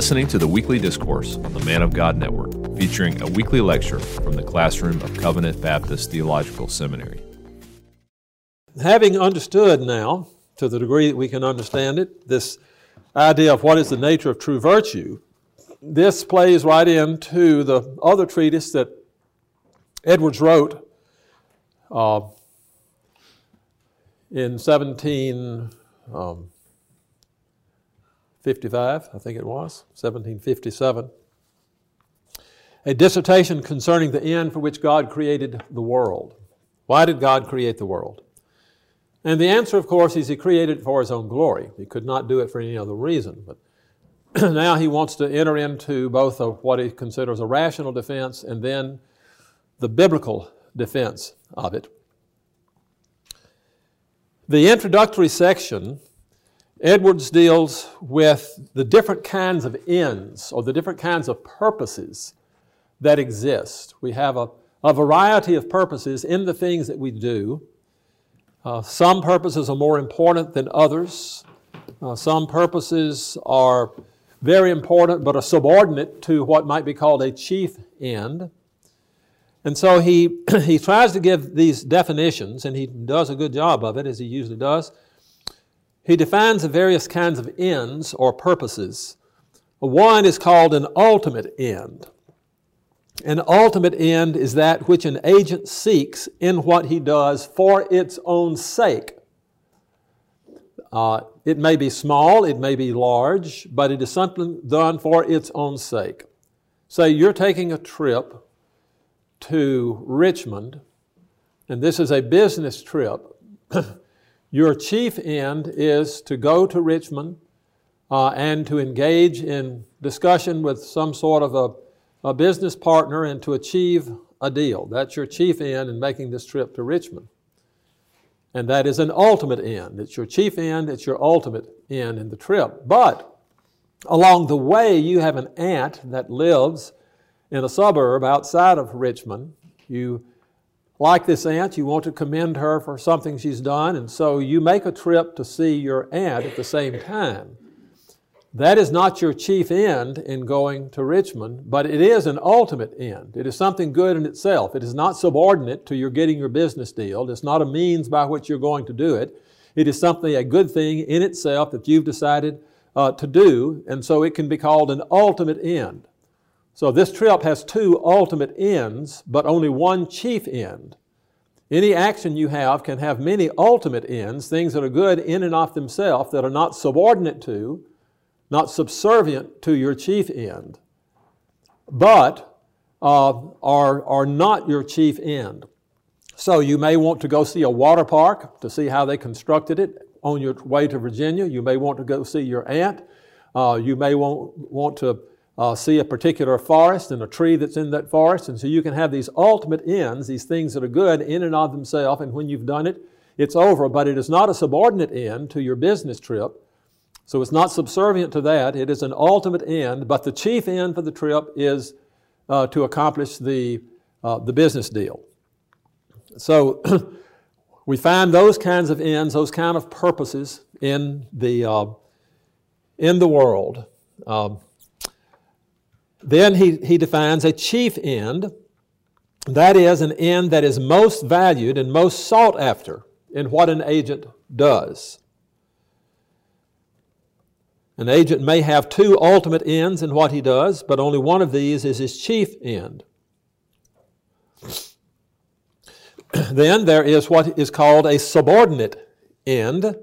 listening to the weekly discourse on the Man of God Network, featuring a weekly lecture from the classroom of Covenant Baptist Theological Seminary. Having understood now, to the degree that we can understand it, this idea of what is the nature of true virtue, this plays right into the other treatise that Edwards wrote uh, in 17. Um, 55, I think it was, 1757. A dissertation concerning the end for which God created the world. Why did God create the world? And the answer, of course, is He created it for His own glory. He could not do it for any other reason. But now He wants to enter into both of what He considers a rational defense and then the biblical defense of it. The introductory section Edwards deals with the different kinds of ends or the different kinds of purposes that exist. We have a, a variety of purposes in the things that we do. Uh, some purposes are more important than others. Uh, some purposes are very important but are subordinate to what might be called a chief end. And so he, he tries to give these definitions, and he does a good job of it, as he usually does. He defines the various kinds of ends or purposes. One is called an ultimate end. An ultimate end is that which an agent seeks in what he does for its own sake. Uh, it may be small, it may be large, but it is something done for its own sake. Say you're taking a trip to Richmond, and this is a business trip. Your chief end is to go to Richmond uh, and to engage in discussion with some sort of a, a business partner and to achieve a deal. That's your chief end in making this trip to Richmond. And that is an ultimate end. It's your chief end, it's your ultimate end in the trip. But along the way, you have an aunt that lives in a suburb outside of Richmond. You like this aunt, you want to commend her for something she's done, and so you make a trip to see your aunt at the same time. That is not your chief end in going to Richmond, but it is an ultimate end. It is something good in itself. It is not subordinate to your getting your business deal. It's not a means by which you're going to do it. It is something, a good thing in itself that you've decided uh, to do, and so it can be called an ultimate end. So this trip has two ultimate ends, but only one chief end. Any action you have can have many ultimate ends, things that are good in and of themselves, that are not subordinate to, not subservient to your chief end, but uh, are, are not your chief end. So you may want to go see a water park to see how they constructed it on your way to Virginia. You may want to go see your aunt. Uh, you may want, want to uh, see a particular forest and a tree that's in that forest. And so you can have these ultimate ends, these things that are good in and of themselves. And when you've done it, it's over. But it is not a subordinate end to your business trip. So it's not subservient to that. It is an ultimate end. But the chief end for the trip is uh, to accomplish the, uh, the business deal. So we find those kinds of ends, those kind of purposes in the, uh, in the world. Um, then he, he defines a chief end, that is, an end that is most valued and most sought after in what an agent does. An agent may have two ultimate ends in what he does, but only one of these is his chief end. then there is what is called a subordinate end.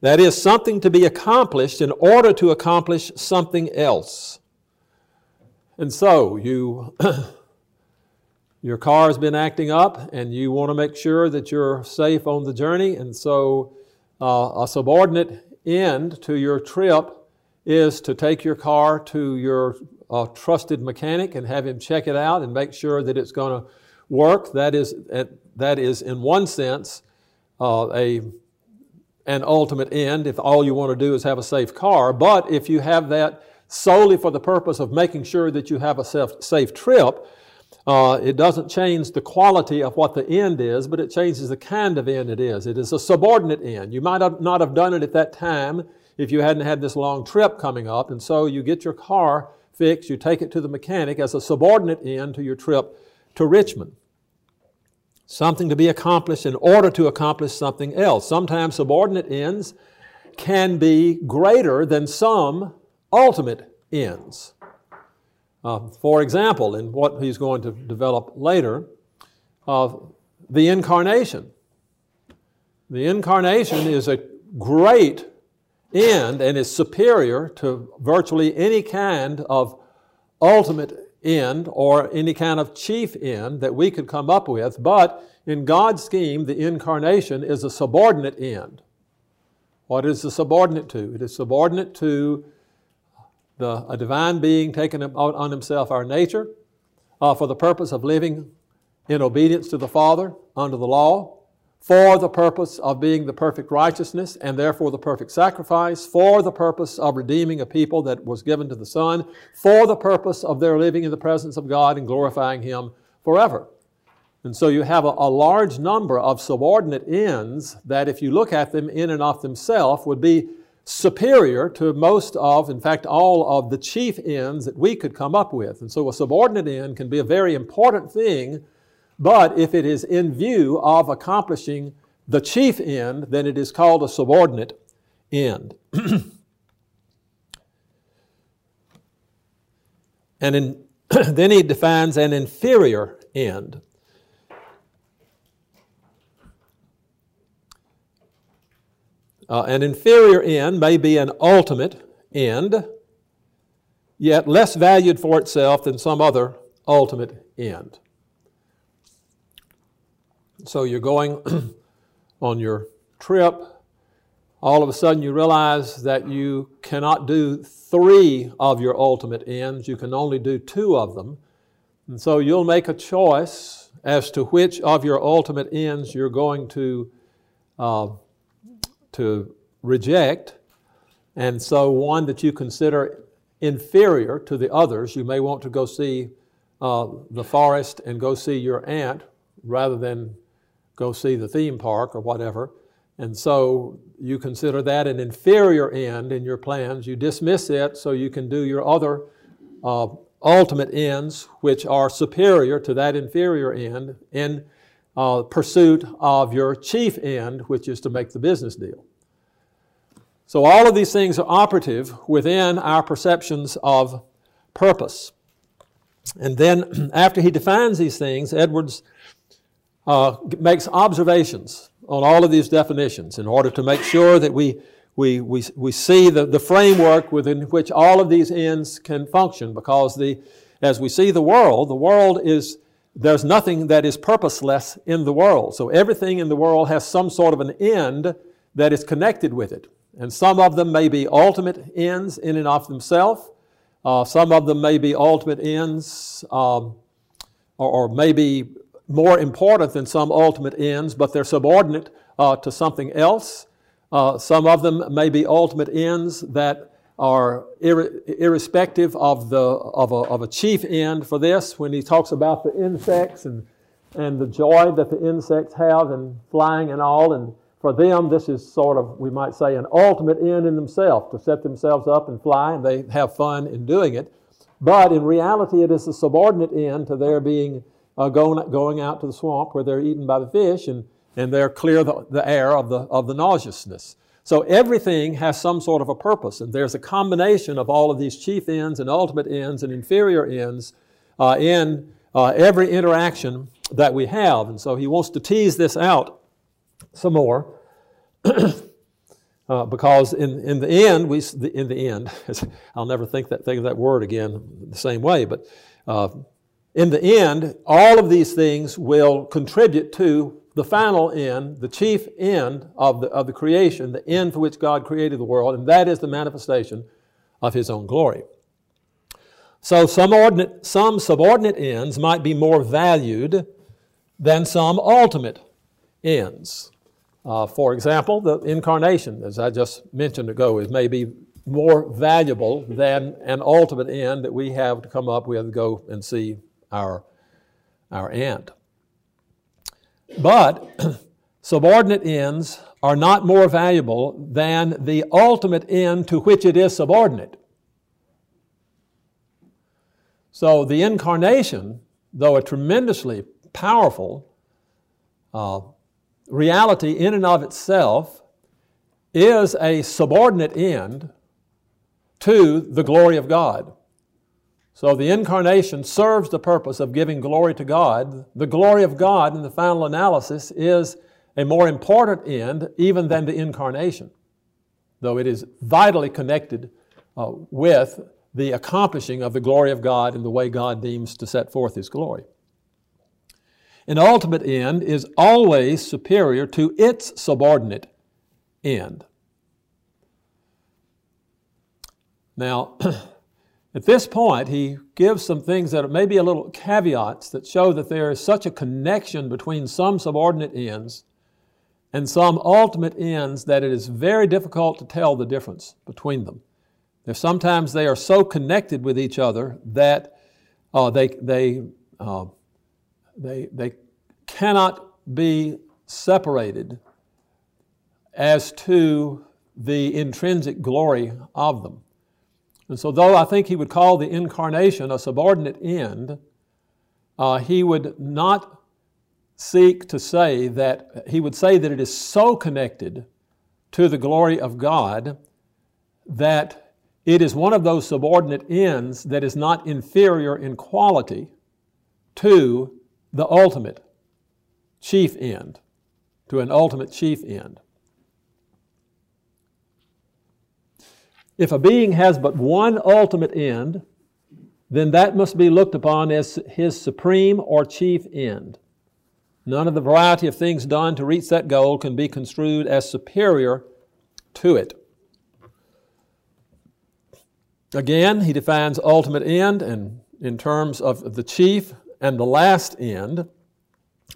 That is something to be accomplished in order to accomplish something else. And so you your car has been acting up and you want to make sure that you're safe on the journey. And so uh, a subordinate end to your trip is to take your car to your uh, trusted mechanic and have him check it out and make sure that it's going to work. That is that is in one sense uh, a an ultimate end if all you want to do is have a safe car. But if you have that solely for the purpose of making sure that you have a safe, safe trip, uh, it doesn't change the quality of what the end is, but it changes the kind of end it is. It is a subordinate end. You might have not have done it at that time if you hadn't had this long trip coming up. And so you get your car fixed, you take it to the mechanic as a subordinate end to your trip to Richmond. Something to be accomplished in order to accomplish something else. Sometimes subordinate ends can be greater than some ultimate ends. Uh, for example, in what he's going to develop later, uh, the incarnation. The incarnation is a great end and is superior to virtually any kind of ultimate end or any kind of chief end that we could come up with, but in God's scheme, the incarnation is a subordinate end. What is the subordinate to? It is subordinate to the, a divine being taking on himself our nature uh, for the purpose of living in obedience to the Father under the law, for the purpose of being the perfect righteousness and therefore the perfect sacrifice, for the purpose of redeeming a people that was given to the Son, for the purpose of their living in the presence of God and glorifying Him forever. And so you have a, a, large number of subordinate ends that, if you look at them in and of themselves, would be superior to most of, in fact, all of the chief ends that we could come up with. And so a subordinate end can be a very important thing, but if it is in view of accomplishing the chief end, then it is called a subordinate end. and in, then he defines an inferior end. Uh, an inferior end may be an ultimate end, yet less valued for itself than some other ultimate end. So you're going on your trip, all of a sudden you realize that you cannot do three of your ultimate ends, you can only do two of them. And so you'll make a choice as to which of your ultimate ends you're going to uh, to reject, and so one that you consider inferior to the others. You may want to go see uh, the forest and go see your aunt rather than go see the theme park or whatever. And so you consider that an inferior end in your plans. You dismiss it so you can do your other uh, ultimate ends, which are superior to that inferior end, in uh, pursuit of your chief end, which is to make the business deal. So, all of these things are operative within our perceptions of purpose. And then, after he defines these things, Edwards uh, makes observations on all of these definitions in order to make sure that we, we, we, we see the, the framework within which all of these ends can function because the, as we see the world, the world is there's nothing that is purposeless in the world. So everything in the world has some sort of an end that is connected with it. And some of them may be ultimate ends in and of themselves. Uh, some of them may be ultimate ends um, or, or maybe more important than some ultimate ends, but they're subordinate uh, to something else. Uh, some of them may be ultimate ends that are ir- irrespective of, the, of a, of, a, chief end for this. When he talks about the insects and, and the joy that the insects have in flying and all, and for them, this is sort of, we might say, an ultimate end in themselves to set themselves up and fly, and they have fun in doing it. But in reality, it is a subordinate end to their being uh, going, going out to the swamp where they're eaten by the fish and, and they're clear the, the air of the, of the nauseousness. So everything has some sort of a purpose, and there's a combination of all of these chief ends and ultimate ends and inferior ends uh, in uh, every interaction that we have. And so he wants to tease this out some more. Uh, because in, in the end, we in the end, I'll never think that think of that word again the same way. But uh, in the end, all of these things will contribute to the final end, the chief end of the, of the creation, the end for which God created the world, and that is the manifestation of His own glory. So some, ordinate, some subordinate ends might be more valued than some ultimate ends. Uh, for example, the incarnation, as I just mentioned ago, is maybe more valuable than an ultimate end that we have to come up with go and see our, our aunt. But subordinate ends are not more valuable than the ultimate end to which it is subordinate. So the incarnation, though a tremendously powerful uh, reality in and of itself, is a subordinate end to the glory of God. So the incarnation serves the purpose of giving glory to God. The glory of God in the final analysis is a more important end even than the incarnation, though it is vitally connected uh, with the accomplishing of the glory of God in the way God deems to set forth His glory. An ultimate end is always superior to its subordinate end. Now, at this point, he gives some things that may be a little caveats that show that there is such a connection between some subordinate ends and some ultimate ends that it is very difficult to tell the difference between them. There's sometimes they are so connected with each other that uh, they, they, uh, they, they cannot be separated as to the intrinsic glory of them. And so, though I think he would call the incarnation a subordinate end, uh, he would not seek to say that, he would say that it is so connected to the glory of God that it is one of those subordinate ends that is not inferior in quality to the ultimate chief end, to an ultimate chief end. If a being has but one ultimate end, then that must be looked upon as his supreme or chief end. None of the variety of things done to reach that goal can be construed as superior to it. Again, he defines ultimate end and in terms of the chief and the last end.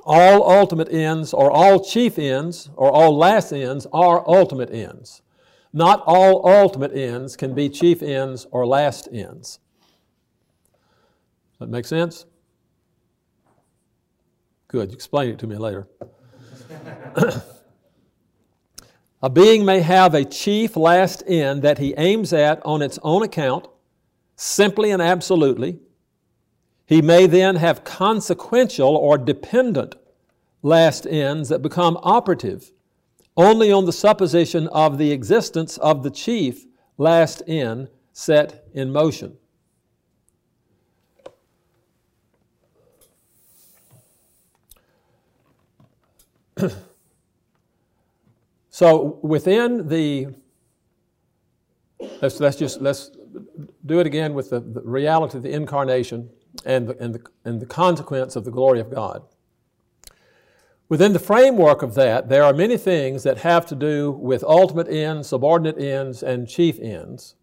All ultimate ends or all chief ends or all last ends are ultimate ends. Not all ultimate ends can be chief ends or last ends. Does that make sense? Good. Explain it to me later. a being may have a chief last end that he aims at on its own account, simply and absolutely. He may then have consequential or dependent last ends that become operative only on the supposition of the existence of the chief last end set in motion. so within the let's, let's just let's do it again with the, the reality of the incarnation and the, and, the, and the consequence of the glory of God. Within the framework of that, there are many things that have to do with ultimate ends, subordinate ends, and chief ends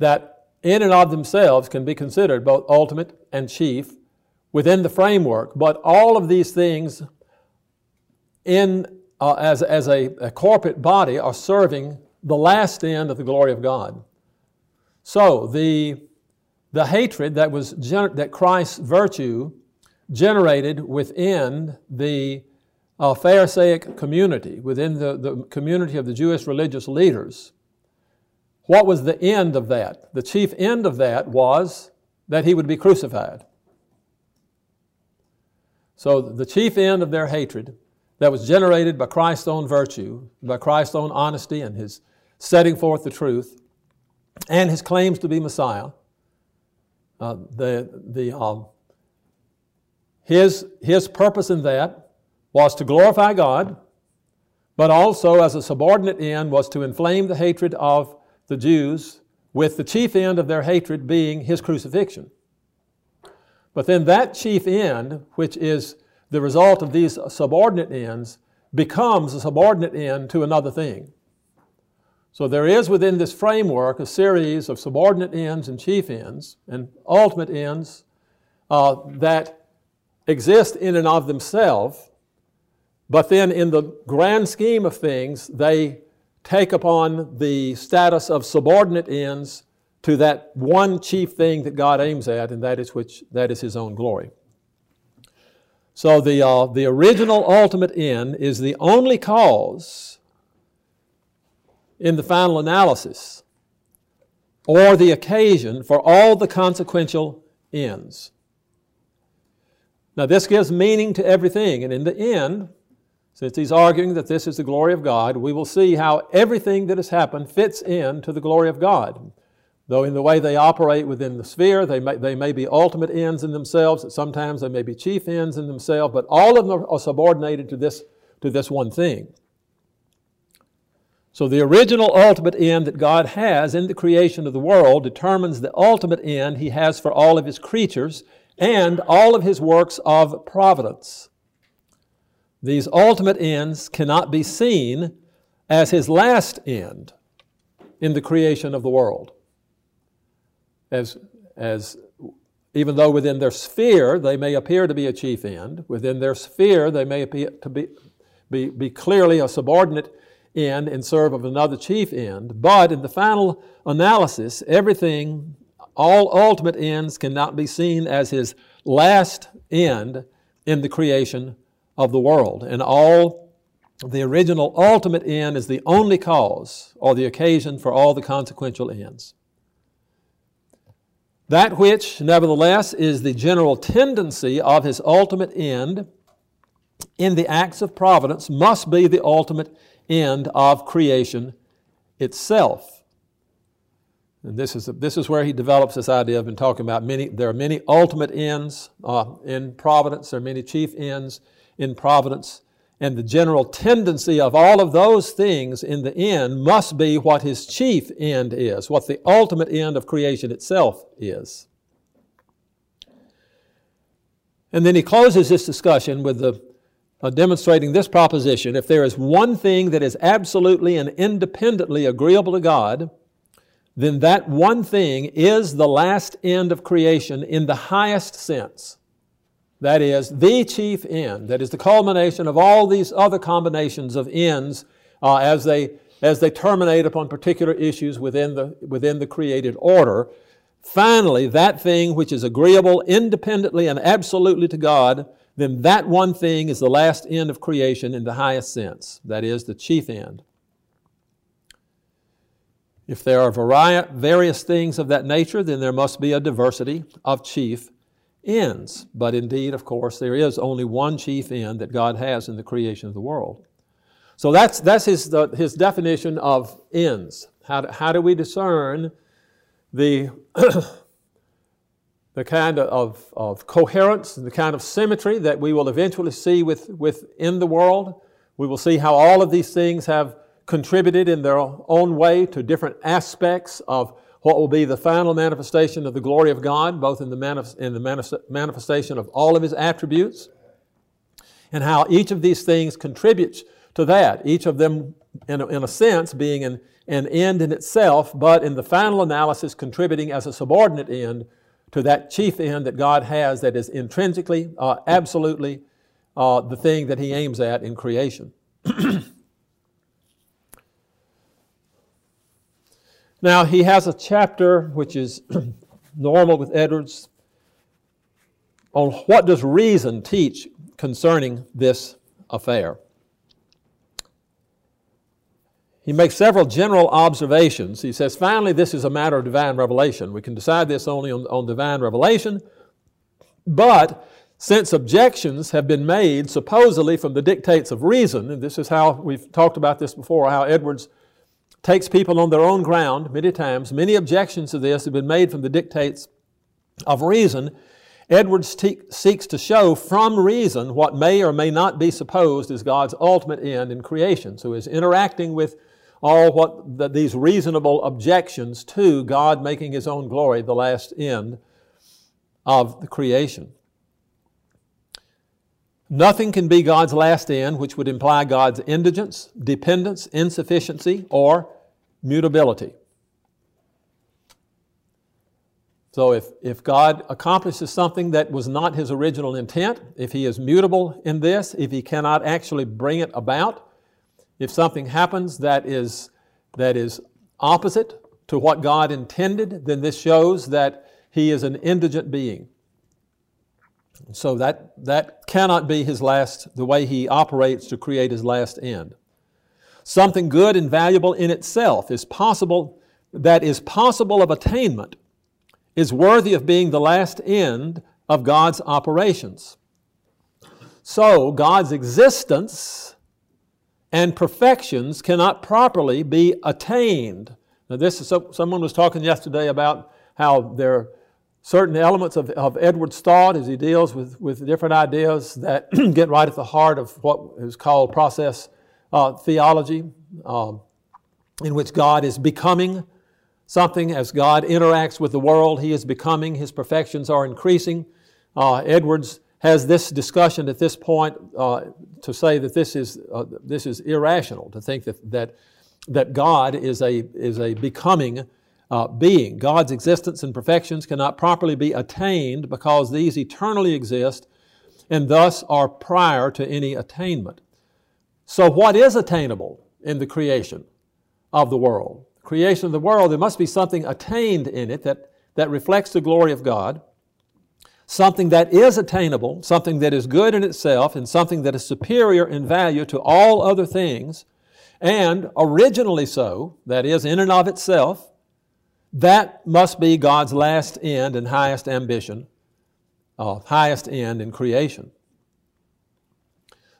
that, in and of themselves, can be considered both ultimate and chief within the framework. But all of these things, in, uh, as, as a, a corporate body, are serving the last end of the glory of God. So, the, the hatred that, was gener- that Christ's virtue generated within the uh, Pharisaic community, within the, the community of the Jewish religious leaders. What was the end of that? The chief end of that was that he would be crucified. So, the chief end of their hatred that was generated by Christ's own virtue, by Christ's own honesty and his setting forth the truth, and his claims to be Messiah, uh, the, the, um, his, his purpose in that was to glorify God, but also as a subordinate end was to inflame the hatred of the Jews, with the chief end of their hatred being his crucifixion. But then that chief end, which is the result of these subordinate ends, becomes a subordinate end to another thing. So there is within this framework a series of subordinate ends and chief ends and ultimate ends uh, that exist in and of themselves, but then in the grand scheme of things, they take upon the status of subordinate ends to that one chief thing that God aims at, and that is which that is his own glory. So the, uh, the original ultimate end is the only cause in the final analysis or the occasion for all the consequential ends. Now, this gives meaning to everything, and in the end, since he's arguing that this is the glory of God, we will see how everything that has happened fits into the glory of God. Though in the way they operate within the sphere, they may, they may be ultimate ends in themselves, sometimes they may be chief ends in themselves, but all of them are subordinated to this, to this one thing. So the original ultimate end that God has in the creation of the world determines the ultimate end he has for all of his creatures and all of his works of providence. These ultimate ends cannot be seen as his last end in the creation of the world. As, as even though within their sphere they may appear to be a chief end, within their sphere they may appear to be, be, be clearly a subordinate end and serve of another chief end. But in the final analysis, everything all ultimate ends cannot be seen as his last end in the creation of the world. And all the original ultimate end is the only cause or the occasion for all the consequential ends. That which, nevertheless, is the general tendency of his ultimate end in the acts of providence must be the ultimate end of creation itself. And this is, this is where he develops this idea I've been talking about. Many, there are many ultimate ends uh, in providence, there are many chief ends in providence. And the general tendency of all of those things in the end must be what his chief end is, what the ultimate end of creation itself is. And then he closes this discussion with the, uh, demonstrating this proposition if there is one thing that is absolutely and independently agreeable to God, then that one thing is the last end of creation in the highest sense. That is, the chief end. That is the culmination of all these other combinations of ends uh, as, they, as they terminate upon particular issues within the, within the created order. Finally, that thing which is agreeable independently and absolutely to God, then that one thing is the last end of creation in the highest sense. That is, the chief end. If there are vari- various things of that nature, then there must be a diversity of chief ends. But indeed, of course, there is only one chief end that God has in the creation of the world. So that's, that's his, the, his definition of ends. How do, how do we discern the, the kind of, of coherence, and the kind of symmetry that we will eventually see with, within the world? We will see how all of these things have contributed in their own way to different aspects of what will be the final manifestation of the glory of God, both in the, manif- in the manifestation of all of His attributes, and how each of these things contributes to that, each of them, in a, in a sense, being an, an end in itself, but in the final analysis, contributing as a subordinate end to that chief end that God has that is intrinsically, uh, absolutely uh, the thing that He aims at in creation. Now, he has a chapter which is normal with Edwards on what does reason teach concerning this affair. He makes several general observations. He says, finally, this is a matter of divine revelation. We can decide this only on, on divine revelation. But since objections have been made supposedly from the dictates of reason, and this is how we've talked about this before, how Edwards takes people on their own ground many times. Many objections to this have been made from the dictates of reason. Edwards te- seeks to show from reason what may or may not be supposed is God's ultimate end in creation. So he's interacting with all what the, these reasonable objections to God making his own glory the last end of the creation. Nothing can be God's last end, which would imply God's indigence, dependence, insufficiency, or mutability. So if, if God accomplishes something that was not his original intent, if he is mutable in this, if he cannot actually bring it about, if something happens that is, that is opposite to what God intended, then this shows that he is an indigent being. So that, that cannot be his last, the way he operates to create his last end. Something good and valuable in itself is possible, that is possible of attainment, is worthy of being the last end of God's operations. So, God's existence and perfections cannot properly be attained. Now, this is so, someone was talking yesterday about how there are certain elements of, of Edwards' thought as he deals with, with different ideas that get right at the heart of what is called process uh, theology, um, in which God is becoming something as God interacts with the world. He is becoming, his perfections are increasing. Uh, Edwards has this discussion at this point uh, to say that this is, uh, this is irrational, to think that, that, that God is a, is a becoming uh, being. God's existence and perfections cannot properly be attained because these eternally exist and thus are prior to any attainment. So, what is attainable in the creation of the world? Creation of the world, there must be something attained in it that, that reflects the glory of God, something that is attainable, something that is good in itself, and something that is superior in value to all other things, and originally so, that is, in and of itself, that must be God's last end and highest ambition, uh, highest end in creation.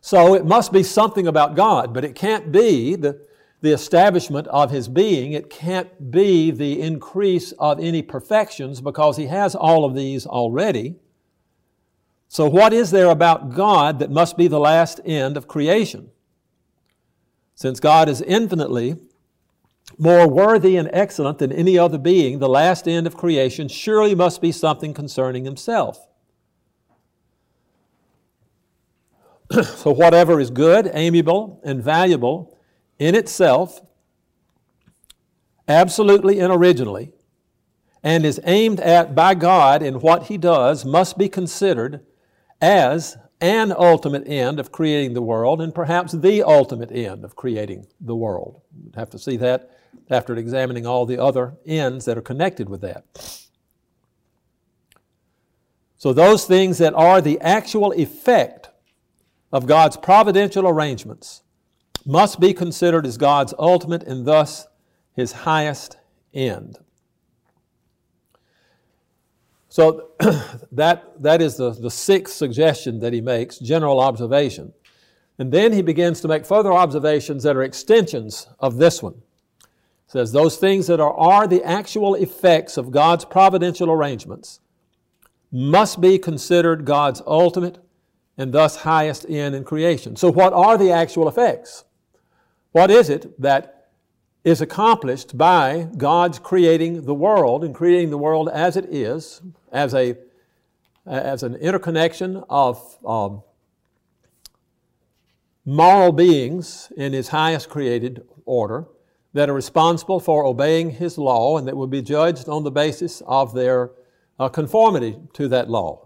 So it must be something about God, but it can't be the, the establishment of His being. It can't be the increase of any perfections because He has all of these already. So, what is there about God that must be the last end of creation? Since God is infinitely more worthy and excellent than any other being, the last end of creation surely must be something concerning himself. so, whatever is good, amiable, and valuable in itself, absolutely and originally, and is aimed at by God in what he does, must be considered as an ultimate end of creating the world, and perhaps the ultimate end of creating the world. We'd have to see that after examining all the other ends that are connected with that. So, those things that are the actual effect of God's providential arrangements must be considered as God's ultimate and thus His highest end. So, that, that is the, the sixth suggestion that he makes, general observation. And then he begins to make further observations that are extensions of this one says those things that are, are the actual effects of God's providential arrangements must be considered God's ultimate and thus highest end in creation. So, what are the actual effects? What is it that is accomplished by God's creating the world and creating the world as it is, as, a, as an interconnection of um, moral beings in His highest created order? that are responsible for obeying His law and that will be judged on the basis of their uh, conformity to that law.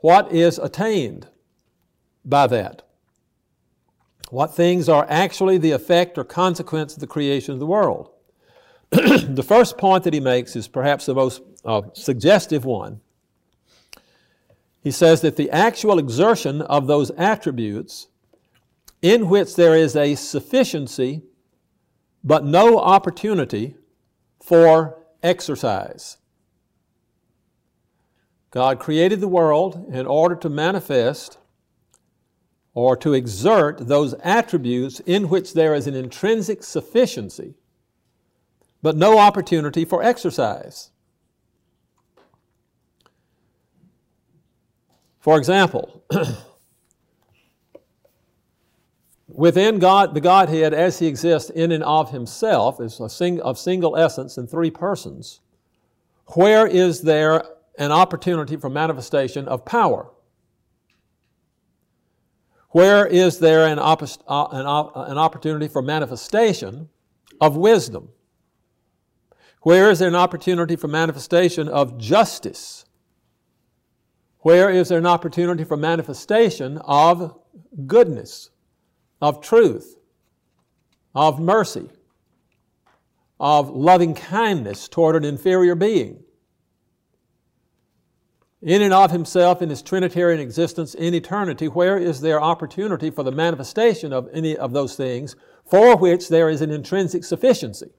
What is attained by that? What things are actually the effect or consequence of the creation of the world? the first point that he makes is perhaps the most uh, suggestive one. He says that the actual exertion of those attributes in which there is a sufficiency but no opportunity for exercise. God created the world in order to manifest or to exert those attributes in which there is an intrinsic sufficiency, but no opportunity for exercise. For example, Within God, the Godhead, as He exists in and of Himself, is a sing, of single essence in three persons. Where is there an opportunity for manifestation of power? Where is there an, uh, an, an opportunity for manifestation of wisdom? Where is there an opportunity for manifestation of justice? Where is there an opportunity for manifestation of goodness? of truth, of mercy, of loving kindness toward an inferior being. In and of himself in his Trinitarian existence in eternity, where is there opportunity for the manifestation of any of those things for which there is an intrinsic sufficiency?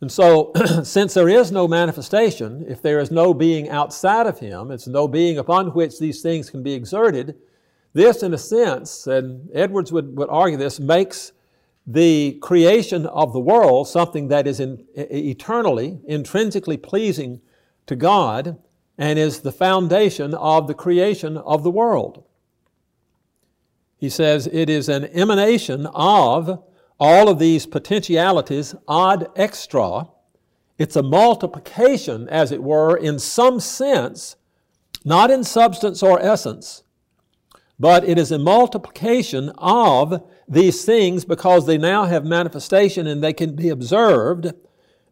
And so, since there is no manifestation, if there is no being outside of him, it's no being upon which these things can be exerted, this, in a sense, and Edwards would, would argue this, makes the creation of the world something that is in, eternally, intrinsically pleasing to God and is the foundation of the creation of the world. He says it is an emanation of all of these potentialities ad extra. It's a multiplication, as it were, in some sense, not in substance or essence, but it is a multiplication of these things because they now have manifestation and they can be observed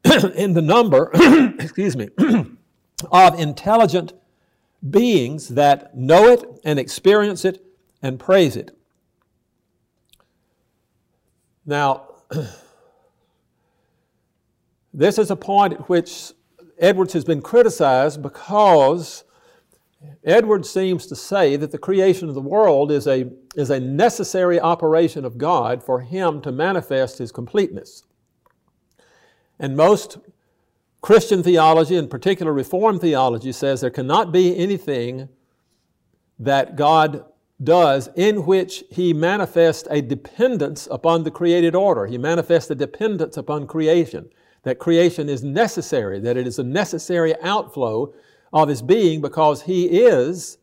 in the number, excuse me, of intelligent beings that know it and experience it and praise it. Now, this is a point at which Edwards has been criticized because Edwards seems to say that the creation of the world is a, is a necessary operation of God for Him to manifest His completeness. And most Christian theology, in particular Reformed theology, says there cannot be anything that God does in which He manifests a dependence upon the created order. He manifests a dependence upon creation, that creation is necessary, that it is a necessary outflow of His being because He is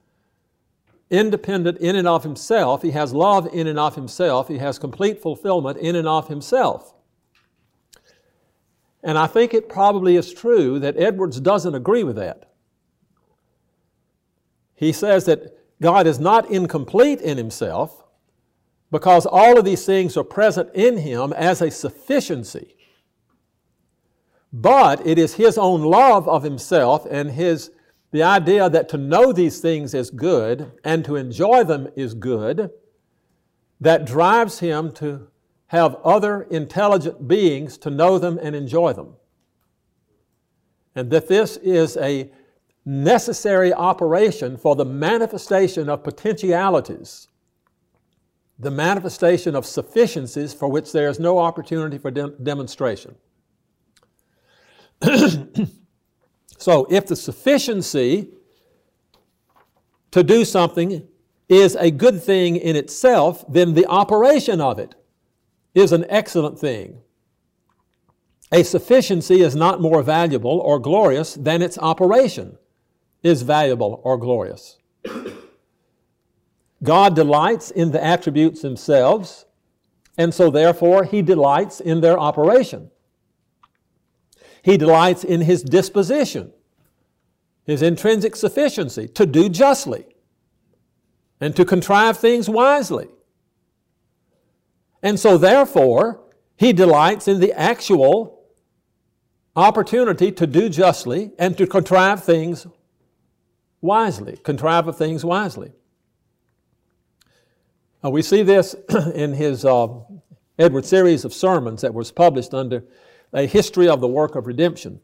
independent in and of Himself. He has love in and of Himself. He has complete fulfillment in and of Himself. And I think it probably is true that Edwards doesn't agree with that. He says that God is not incomplete in himself because all of these things are present in him as a sufficiency. But it is his own love of himself and his the idea that to know these things is good and to enjoy them is good that drives him to have other intelligent beings to know them and enjoy them. And that this is a necessary operation for the manifestation of potentialities, the manifestation of sufficiencies for which there is no opportunity for de- demonstration. so, if the sufficiency to do something is a good thing in itself, then the operation of it is an excellent thing. A sufficiency is not more valuable or glorious than its operation is valuable or glorious. God delights in the attributes themselves, and so therefore he delights in their operation. He delights in his disposition, his intrinsic sufficiency to do justly and to contrive things wisely. And so, therefore, he delights in the actual opportunity to do justly and to contrive things wisely, contrive of things wisely. Uh, we see this in his uh, Edward series of sermons that was published under a history of the work of redemption.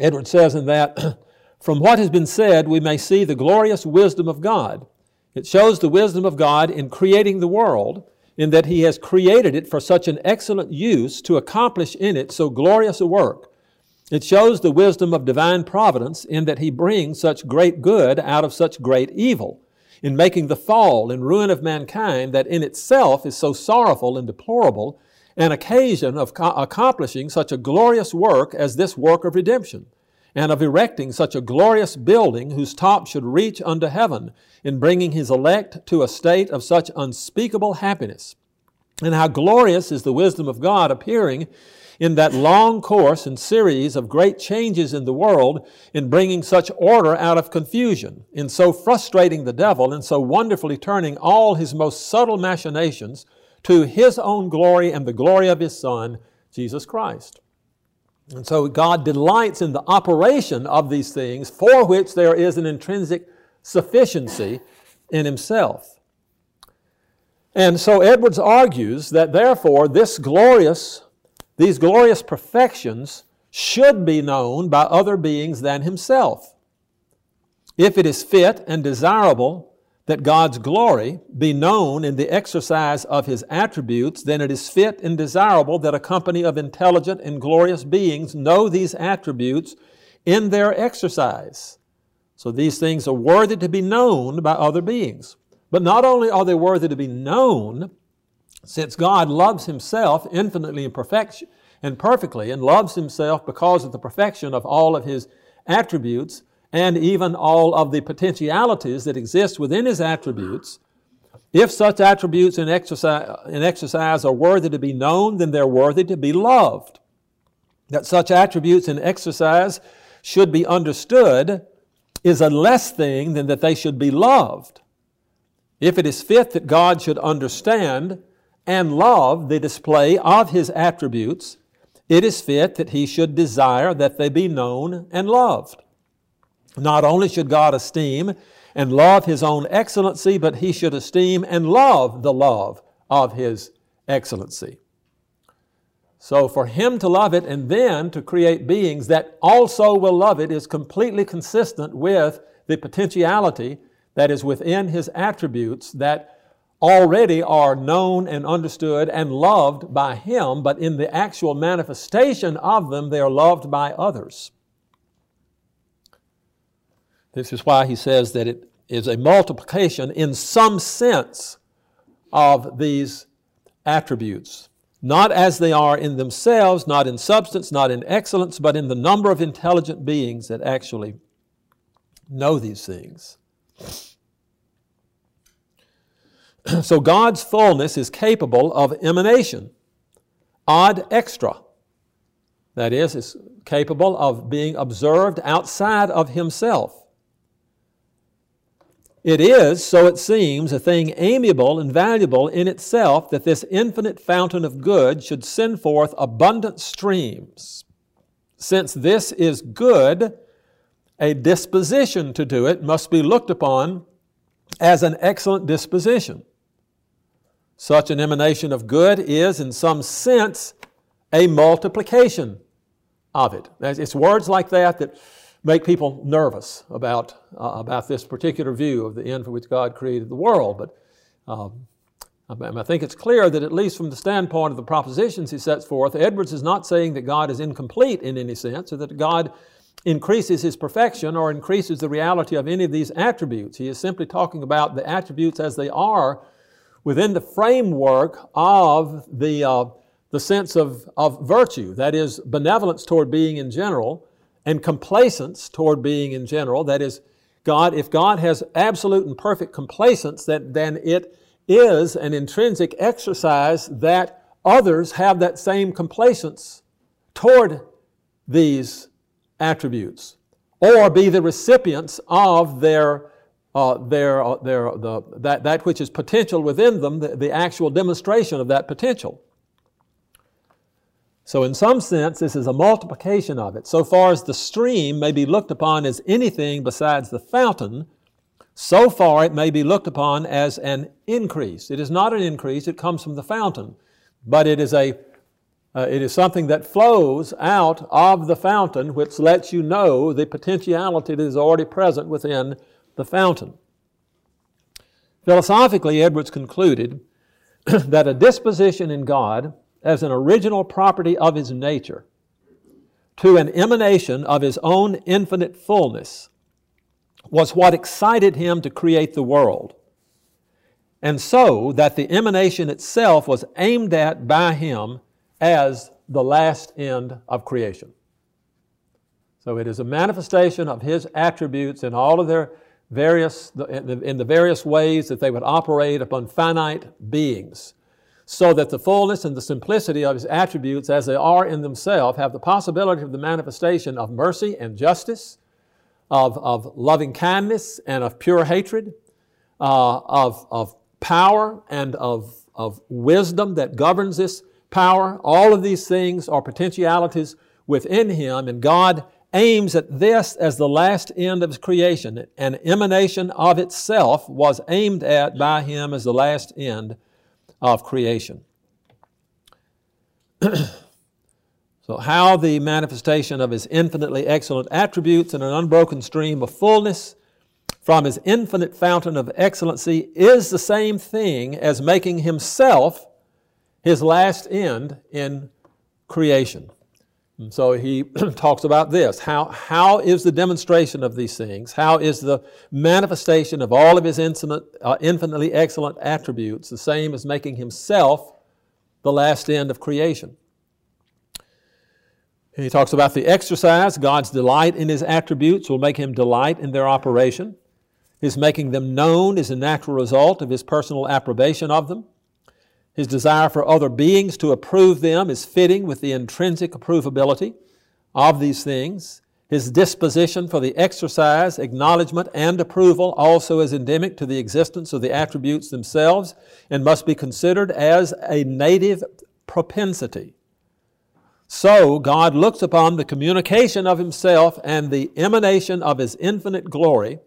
Edward says in that, from what has been said, we may see the glorious wisdom of God. It shows the wisdom of God in creating the world in that He has created it for such an excellent use to accomplish in it so glorious a work. It shows the wisdom of divine providence in that He brings such great good out of such great evil, in making the fall and ruin of mankind that in itself is so sorrowful and deplorable, an occasion of co- accomplishing such a glorious work as this work of redemption and of erecting such a glorious building whose top should reach unto heaven, in bringing his elect to a state of such unspeakable happiness. And how glorious is the wisdom of God appearing in that long course and series of great changes in the world in bringing such order out of confusion, in so frustrating the devil, and so wonderfully turning all his most subtle machinations to his own glory and the glory of his Son, Jesus Christ. And so God delights in the operation of these things for which there is an intrinsic sufficiency in Himself. And so Edwards argues that therefore this glorious, these glorious perfections should be known by other beings than himself. If it is fit and desirable that God's glory be known in the exercise of his attributes, then it is fit and desirable that a company of intelligent and glorious beings know these attributes in their exercise. So these things are worthy to be known by other beings. But not only are they worthy to be known, since God loves himself infinitely in perfection and perfectly and loves himself because of the perfection of all of his attributes and even all of the potentialities that exist within his attributes, if such attributes in exercise, in exercise are worthy to be known, then they're worthy to be loved. That such attributes in exercise should be understood is a less thing than that they should be loved. If it is fit that God should understand and love the display of His attributes, it is fit that He should desire that they be known and loved. Not only should God esteem and love His own excellency, but He should esteem and love the love of His excellency. So, for Him to love it and then to create beings that also will love it is completely consistent with the potentiality that is within His attributes that already are known and understood and loved by Him, but in the actual manifestation of them, they are loved by others. This is why He says that it is a multiplication in some sense of these attributes not as they are in themselves, not in substance, not in excellence, but in the number of intelligent beings that actually know these things. so God's fullness is capable of emanation, ad extra. That is, is capable of being observed outside of himself. It is, so it seems, a thing amiable and valuable in itself that this infinite fountain of good should send forth abundant streams. Since this is good, a disposition to do it must be looked upon as an excellent disposition. Such an emanation of good is, in some sense, a multiplication of it. It's words like that that make people nervous about, uh, about this particular view of the end for which God created the world. But um, I think it's clear that, at least from the standpoint of the propositions he sets forth, Edwards is not saying that God is incomplete in any sense, or that God increases his perfection or increases the reality of any of these attributes. He is simply talking about the attributes as they are within the framework of the, uh, the sense of, of virtue, that is, benevolence toward being in general, and complacence toward being in general. That is, God, if God has absolute and perfect complacence, that, then it is an intrinsic exercise that others have that same complacence toward these attributes or be the recipients of their, uh, their, uh, their, the, that, that which is potential within them, the, the actual demonstration of that potential. So, in some sense, this is a multiplication of it. So far as the stream may be looked upon as anything besides the fountain, so far it may be looked upon as an increase. It is not an increase, it comes from the fountain, but it is, a, uh, it is something that flows out of the fountain, which lets you know the potentiality that is already present within the fountain. Philosophically, Edwards concluded that a disposition in God as an original property of his nature to an emanation of his own infinite fullness was what excited him to create the world. And so that the emanation itself was aimed at by him as the last end of creation. So it is a manifestation of his attributes in all of their various, in the various ways that they would operate upon finite beings so that the fullness and the simplicity of his attributes as they are in themselves have the possibility of the manifestation of mercy and justice, of, of loving kindness and of pure hatred, uh, of, of power and of, of wisdom that governs this power. All of these things are potentialities within him, and God aims at this as the last end of his creation. An emanation of itself was aimed at by him as the last end of creation. So, how the manifestation of his infinitely excellent attributes in an unbroken stream of fullness from his infinite fountain of excellency is the same thing as making himself his last end in creation. And so he talks about this. How, how is the demonstration of these things? How is the manifestation of all of his infinite, uh, infinitely excellent attributes the same as making himself the last end of creation? And he talks about the exercise. God's delight in his attributes will make him delight in their operation. His making them known is a natural result of his personal approbation of them. His desire for other beings to approve them is fitting with the intrinsic approvability of these things. His disposition for the exercise, acknowledgement, and approval also is endemic to the existence of the attributes themselves and must be considered as a native propensity. So, God looks upon the communication of Himself and the emanation of His infinite glory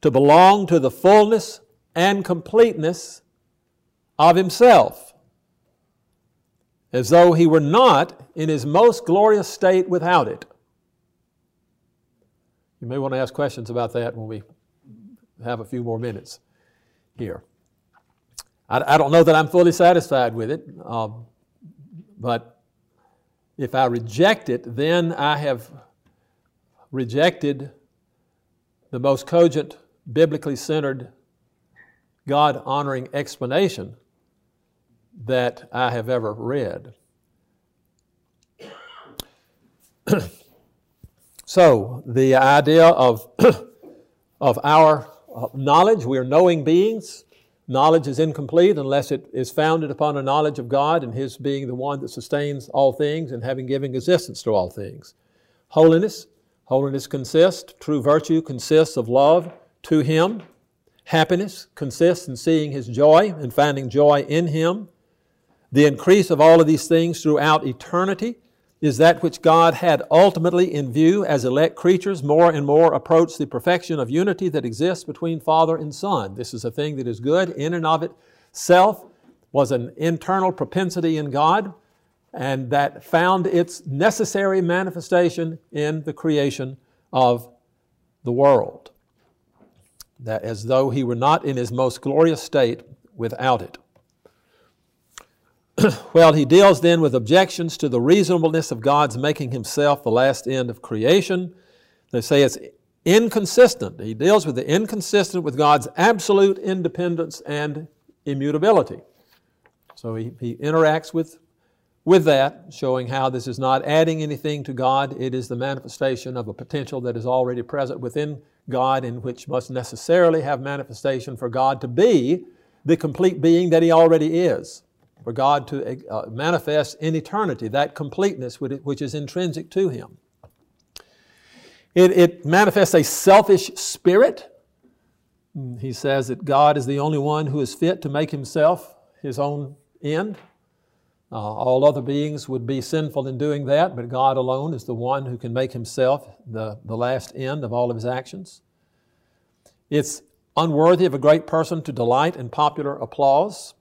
to belong to the fullness and completeness of himself, as though he were not in his most glorious state without it. You may want to ask questions about that when we have a few more minutes here. I, I don't know that I'm fully satisfied with it, um, but if I reject it, then I have rejected the most cogent biblically centered, God honoring explanation that I have ever read. so, the idea of, of our uh, knowledge, we are knowing beings. Knowledge is incomplete unless it is founded upon a knowledge of God and His being the one that sustains all things and having given existence to all things. Holiness, holiness consists, true virtue consists of love, to Him. Happiness consists in seeing His joy and finding joy in Him. The increase of all of these things throughout eternity is that which God had ultimately in view as elect creatures more and more approach the perfection of unity that exists between Father and Son. This is a thing that is good in and of itself, was an internal propensity in God, and that found its necessary manifestation in the creation of the world that as though he were not in his most glorious state without it. well, he deals then with objections to the reasonableness of God's making himself the last end of creation. They say it's inconsistent. He deals with the inconsistent with God's absolute independence and immutability. So he, he interacts with, with that, showing how this is not adding anything to God. It is the manifestation of a potential that is already present within God in which must necessarily have manifestation for God to be the complete being that He already is, for God to uh, manifest in eternity that completeness which is intrinsic to Him. It, it manifests a selfish spirit. He says that God is the only one who is fit to make Himself His own end. Uh, all other beings would be sinful in doing that, but God alone is the one who can make himself the, the last end of all of his actions. It's unworthy of a great person to delight in popular applause.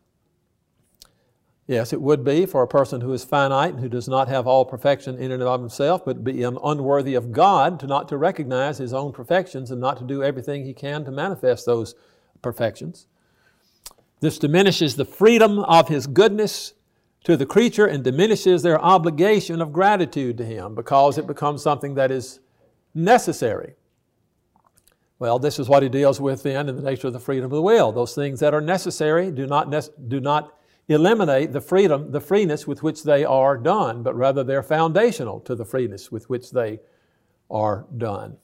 Yes, it would be for a person who is finite and who does not have all perfection in and of himself, but be unworthy of God to not to recognize his own perfections and not to do everything he can to manifest those perfections. This diminishes the freedom of his goodness to the creature and diminishes their obligation of gratitude to him because it becomes something that is necessary. Well, this is what he deals with then in the nature of the freedom of the will. Those things that are necessary do not, do not eliminate the freedom, the freeness with which they are done, but rather they're foundational to the freeness with which they are done.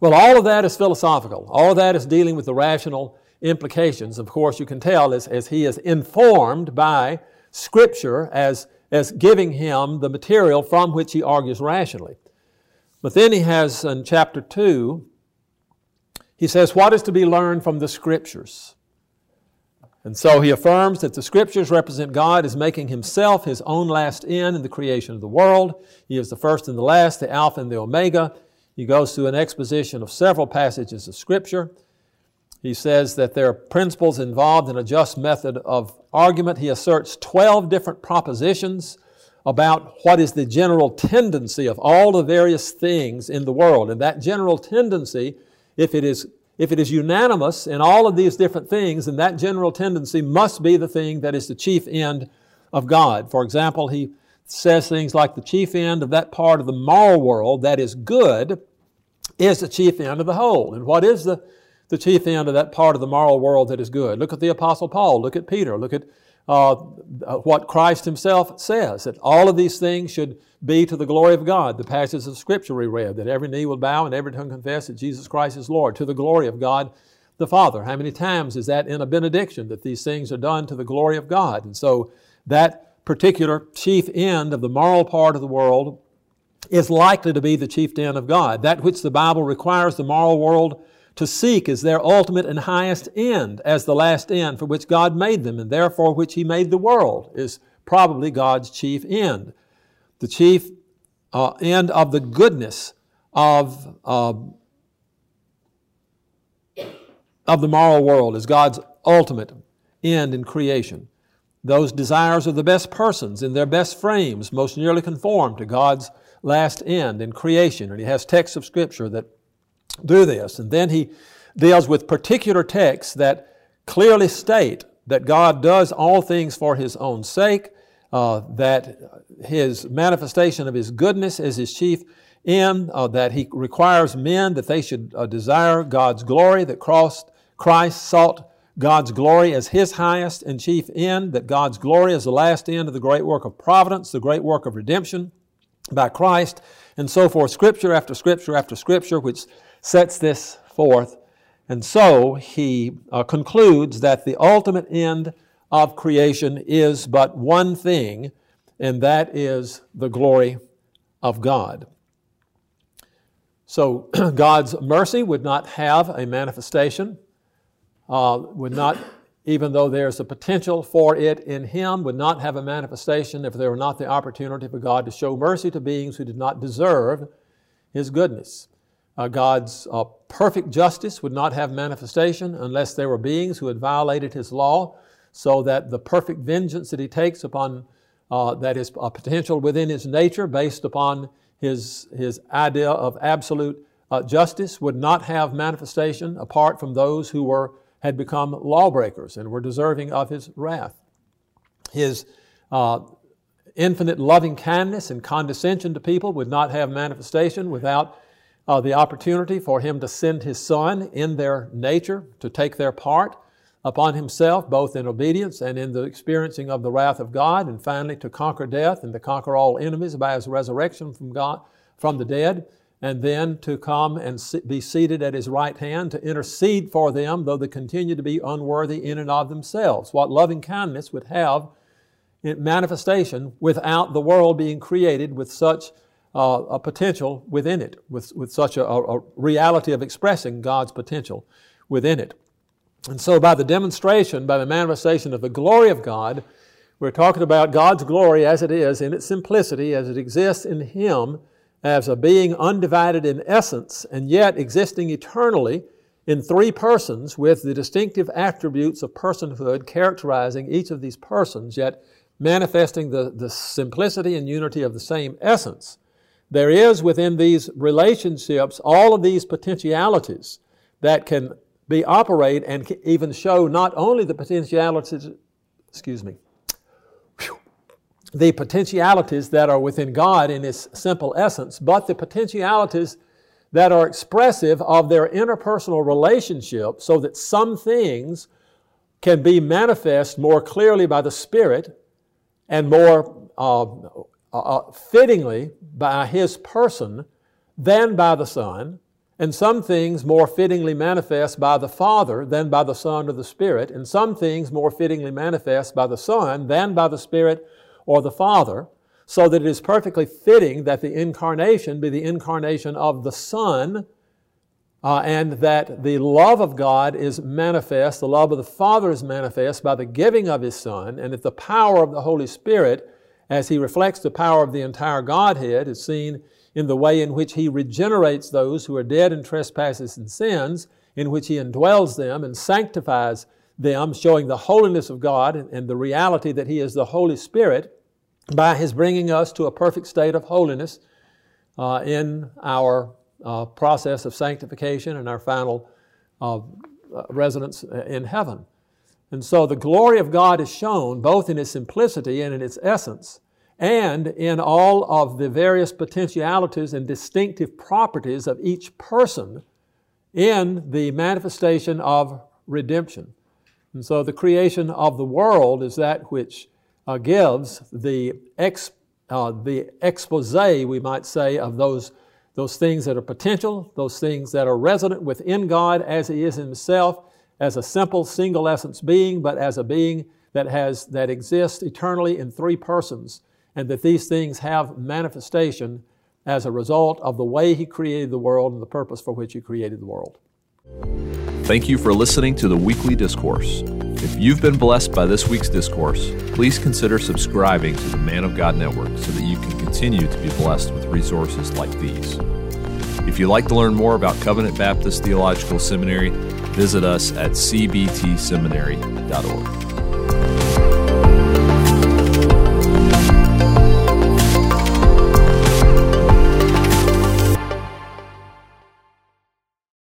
Well, all of that is philosophical. All of that is dealing with the rational implications. Of course, you can tell as, as he is informed by Scripture as, as giving him the material from which he argues rationally. But then he has in chapter 2, he says, What is to be learned from the Scriptures? And so he affirms that the Scriptures represent God as making himself his own last end in the creation of the world. He is the first and the last, the Alpha and the Omega. He goes through an exposition of several passages of Scripture. He says that there are principles involved in a just method of argument. He asserts 12 different propositions about what is the general tendency of all the various things in the world. And that general tendency, if it is, if it is unanimous in all of these different things, then that general tendency must be the thing that is the chief end of God. For example, he says things like the chief end of that part of the moral world that is good is the chief end of the whole. And what is the, the chief end of that part of the moral world that is good? Look at the Apostle Paul, look at Peter, look at uh, what Christ Himself says that all of these things should be to the glory of God. The passages of Scripture we read that every knee will bow and every tongue confess that Jesus Christ is Lord, to the glory of God the Father. How many times is that in a benediction that these things are done to the glory of God? And so that particular chief end of the moral part of the world is likely to be the chief end of God. That which the Bible requires the moral world to seek as their ultimate and highest end, as the last end for which God made them, and therefore which He made the world, is probably God's chief end. The chief uh, end of the goodness of, uh, of the moral world is God's ultimate end in creation. Those desires of the best persons in their best frames most nearly conform to God's last end in creation. And he has texts of Scripture that do this. And then he deals with particular texts that clearly state that God does all things for his own sake, uh, that his manifestation of his goodness is his chief end, uh, that he requires men that they should uh, desire God's glory, that Christ, Christ sought God's glory as his highest and chief end, that God's glory is the last end of the great work of providence, the great work of redemption by Christ, and so forth, scripture after scripture after scripture, which sets this forth. And so he uh, concludes that the ultimate end of creation is but one thing, and that is the glory of God. So God's mercy would not have a manifestation, uh, would not, even though there's a potential for it in Him, would not have a manifestation if there were not the opportunity for God to show mercy to beings who did not deserve His goodness. Uh, God's uh, perfect justice would not have manifestation unless there were beings who had violated His law, so that the perfect vengeance that He takes upon uh, that is a potential within His nature based upon His, his idea of absolute uh, justice would not have manifestation apart from those who were, had become lawbreakers and were deserving of His wrath. His uh, infinite loving kindness and condescension to people would not have manifestation without uh, the opportunity for him to send his son in their nature to take their part upon himself, both in obedience and in the experiencing of the wrath of God, and finally to conquer death and to conquer all enemies by his resurrection from God from the dead, and then to come and be seated at his right hand to intercede for them, though they continue to be unworthy in and of themselves. What loving kindness would have in manifestation without the world being created with such uh, a potential within it, with, with such a, a reality of expressing God's potential within it. And so, by the demonstration, by the manifestation of the glory of God, we're talking about God's glory as it is in its simplicity, as it exists in Him as a being undivided in essence and yet existing eternally in three persons with the distinctive attributes of personhood characterizing each of these persons, yet manifesting the, the simplicity and unity of the same essence. There is within these relationships all of these potentialities that can be operate and even show not only the potentialities, excuse me, the potentialities that are within God in His simple essence, but the potentialities that are expressive of their interpersonal relationship so that some things can be manifest more clearly by the Spirit and more uh, uh, uh, fittingly by his person than by the Son, and some things more fittingly manifest by the Father than by the Son or the Spirit, and some things more fittingly manifest by the Son than by the Spirit or the Father, so that it is perfectly fitting that the incarnation be the incarnation of the Son, uh, and that the love of God is manifest, the love of the Father is manifest by the giving of His Son, and that the power of the Holy Spirit as he reflects the power of the entire Godhead, is seen in the way in which he regenerates those who are dead in trespasses and sins, in which he indwells them and sanctifies them, showing the holiness of God and, the reality that he is the Holy Spirit by His bringing us to a perfect state of holiness uh, in our uh, process of sanctification and our final uh, residence in heaven. And so the glory of God is shown both in its simplicity and in its essence, and in all of the various potentialities and distinctive properties of each person in the manifestation of redemption. And so the creation of the world is that which uh, gives the, ex, uh, the expose, we might say, of those, those things that are potential, those things that are resident within God as He is Himself, as a simple single essence being, but as a being that, has, that exists eternally in three persons, and that these things have manifestation as a result of the way He created the world and the purpose for which He created the world. Thank you for listening to the weekly discourse. If you've been blessed by this week's discourse, please consider subscribing to the Man of God Network so that you can continue to be blessed with resources like these. If you'd like to learn more about Covenant Baptist Theological Seminary, visit us at cbtseminary.org.